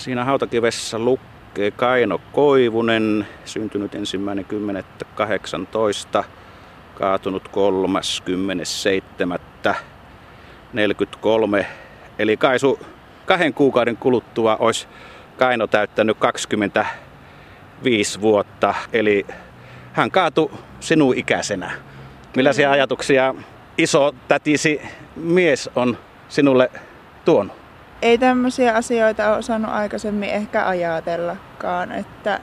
Siinä hautakivessä lukee Kaino Koivunen, syntynyt ensimmäinen 10.18, kaatunut 30.7.43. Eli Kaisu kahden kuukauden kuluttua olisi Kaino täyttänyt 25 vuotta, eli hän kaatui sinun ikäisenä. Millaisia ajatuksia iso tätisi mies on sinulle tuonut? Ei tämmöisiä asioita ole osannut aikaisemmin ehkä ajatellakaan, että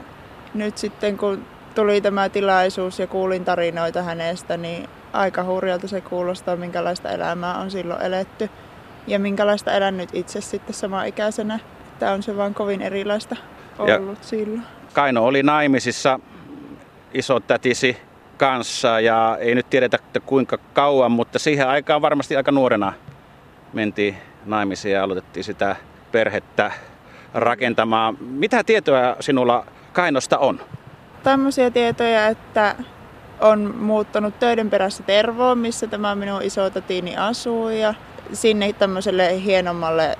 nyt sitten kun tuli tämä tilaisuus ja kuulin tarinoita hänestä, niin aika hurjalta se kuulostaa, minkälaista elämää on silloin eletty ja minkälaista elän nyt itse sitten sama-ikäisenä. Tämä on se vaan kovin erilaista ollut ja silloin. Kaino oli naimisissa tätisi kanssa ja ei nyt tiedetä että kuinka kauan, mutta siihen aikaan varmasti aika nuorena mentiin naimisiin ja aloitettiin sitä perhettä rakentamaan. Mitä tietoa sinulla Kainosta on? Tämmöisiä tietoja, että on muuttanut töiden perässä Tervoon, missä tämä minun isotatini asuu ja sinne tämmöiselle hienommalle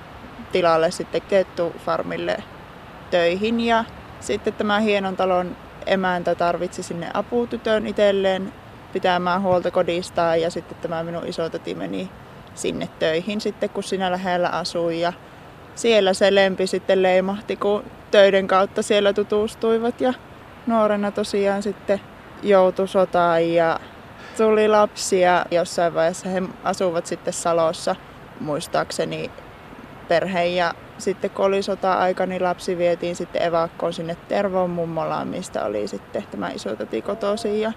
tilalle sitten kettufarmille töihin ja sitten tämä hienon talon emäntä tarvitsi sinne aputytön itselleen pitämään huolta kodistaan ja sitten tämä minun isotati meni sinne töihin sitten, kun sinä lähellä asui ja siellä se lempi sitten leimahti, kun töiden kautta siellä tutustuivat ja nuorena tosiaan sitten joutui sotaan ja tuli lapsia. Jossain vaiheessa he asuvat sitten Salossa muistaakseni perhe ja sitten kun oli sota-aika, niin lapsi vietiin sitten evakkoon sinne Tervon mummolaan, mistä oli sitten tämä isotati kotosi. Ja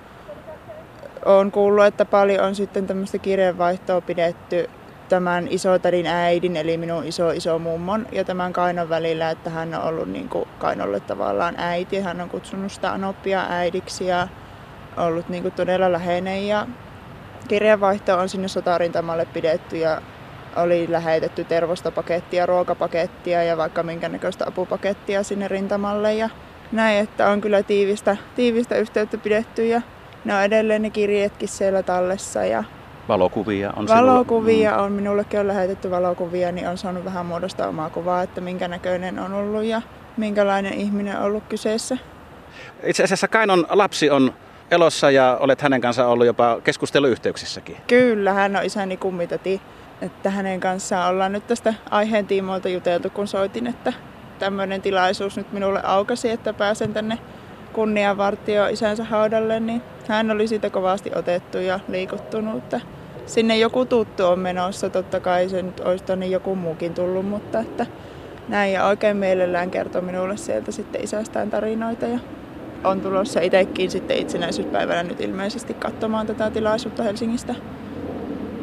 olen kuullut, että paljon on sitten tämmöistä kirjeenvaihtoa pidetty tämän isotadin äidin, eli minun iso iso mummon ja tämän Kainon välillä, että hän on ollut niin kuin Kainolle tavallaan äiti. Hän on kutsunut sitä Anoppia äidiksi ja ollut niin kuin todella läheinen ja kirjeenvaihto on sinne sotarintamalle pidetty ja oli lähetetty tervostapakettia, ruokapakettia ja vaikka minkä näköistä apupakettia sinne rintamalle ja näin, että on kyllä tiivistä, tiivistä yhteyttä pidetty ja ne on edelleen ne kirjeetkin siellä tallessa ja Valokuvia on Valokuvia sinulla? Mm. on, minullekin on lähetetty valokuvia, niin on saanut vähän muodostaa omaa kuvaa, että minkä näköinen on ollut ja minkälainen ihminen on ollut kyseessä. Itse asiassa Kainon lapsi on elossa ja olet hänen kanssaan ollut jopa keskusteluyhteyksissäkin. Kyllä, hän on isäni kummitati että hänen kanssaan ollaan nyt tästä aiheen tiimoilta juteltu, kun soitin, että tämmöinen tilaisuus nyt minulle aukasi, että pääsen tänne kunniavartio isänsä haudalle, niin hän oli siitä kovasti otettu ja liikuttunut, sinne joku tuttu on menossa. Totta kai se nyt olisi tonne joku muukin tullut, mutta että näin ja oikein mielellään kertoi minulle sieltä sitten isästään tarinoita ja on tulossa itsekin sitten itsenäisyyspäivänä nyt ilmeisesti katsomaan tätä tilaisuutta Helsingistä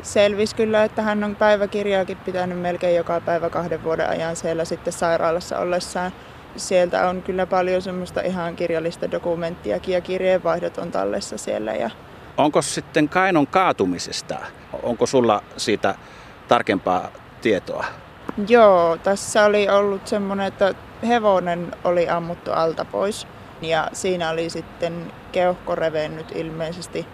selvisi kyllä, että hän on päiväkirjaakin pitänyt melkein joka päivä kahden vuoden ajan siellä sitten sairaalassa ollessaan. Sieltä on kyllä paljon semmoista ihan kirjallista dokumenttiakin ja kirjeenvaihdot on tallessa siellä. Ja... Onko sitten Kainon kaatumisesta, onko sulla siitä tarkempaa tietoa? Joo, tässä oli ollut semmoinen, että hevonen oli ammuttu alta pois ja siinä oli sitten keuhko revennyt ilmeisesti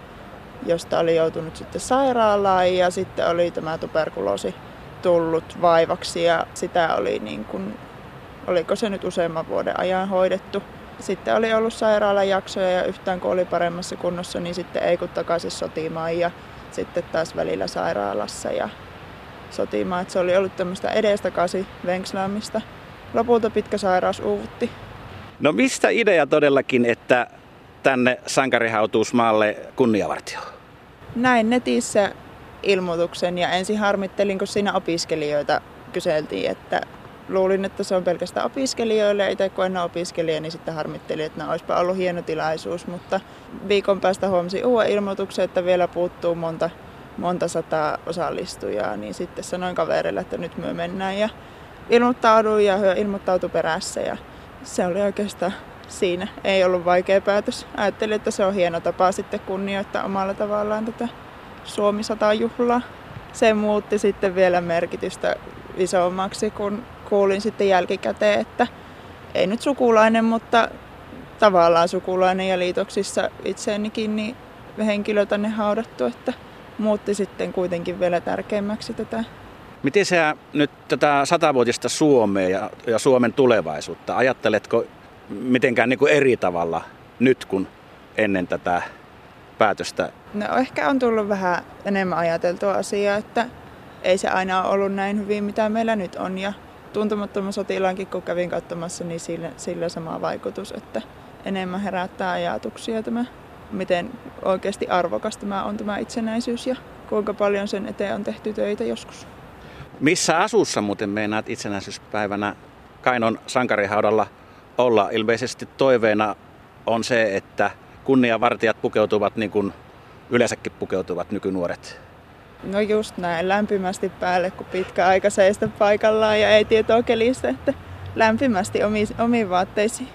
josta oli joutunut sitten sairaalaan ja sitten oli tämä tuberkuloosi tullut vaivaksi ja sitä oli niin kuin, oliko se nyt useamman vuoden ajan hoidettu. Sitten oli ollut sairaalajaksoja ja yhtään kun oli paremmassa kunnossa, niin sitten ei kun takaisin sotimaan ja sitten taas välillä sairaalassa ja sotimaan. Että se oli ollut tämmöistä edestakaisin venkslaamista. Lopulta pitkä sairaus uuvutti. No mistä idea todellakin, että tänne sankarihautuusmaalle kunniavartio? Näin netissä ilmoituksen ja ensin harmittelin, kun siinä opiskelijoita kyseltiin, että luulin, että se on pelkästään opiskelijoille. Itse kun en ole opiskelija, niin sitten harmittelin, että no, olisipa ollut hieno tilaisuus. Mutta viikon päästä huomasin uuden ilmoituksen, että vielä puuttuu monta, monta sataa osallistujaa. Niin sitten sanoin kaverille, että nyt me mennään ja ilmoittauduin ja ilmoittautui perässä. Ja se oli oikeastaan siinä ei ollut vaikea päätös. Ajattelin, että se on hieno tapa sitten kunnioittaa omalla tavallaan tätä Suomi 100 juhlaa. Se muutti sitten vielä merkitystä isommaksi, kun kuulin sitten jälkikäteen, että ei nyt sukulainen, mutta tavallaan sukulainen ja liitoksissa itseenikin niin henkilö tänne haudattu, että muutti sitten kuitenkin vielä tärkeämmäksi tätä Miten sä nyt tätä satavuotista Suomea ja, ja Suomen tulevaisuutta, ajatteletko mitenkään niin kuin eri tavalla nyt kuin ennen tätä päätöstä? No ehkä on tullut vähän enemmän ajateltua asiaa, että ei se aina ole ollut näin hyvin, mitä meillä nyt on. Ja tuntemattoman sotilaankin, kun kävin katsomassa, niin sillä, sillä sama vaikutus, että enemmän herättää ajatuksia tämä, miten oikeasti arvokas tämä on tämä itsenäisyys ja kuinka paljon sen eteen on tehty töitä joskus. Missä asussa muuten meinaat itsenäisyyspäivänä Kainon sankarihaudalla olla? Ilmeisesti toiveena on se, että kunniavartijat pukeutuvat niin kuin yleensäkin pukeutuvat nykynuoret. No just näin, lämpimästi päälle, kun pitkä aika seistä paikallaan ja ei tietoa kelistä, että lämpimästi omiin, omiin vaatteisiin.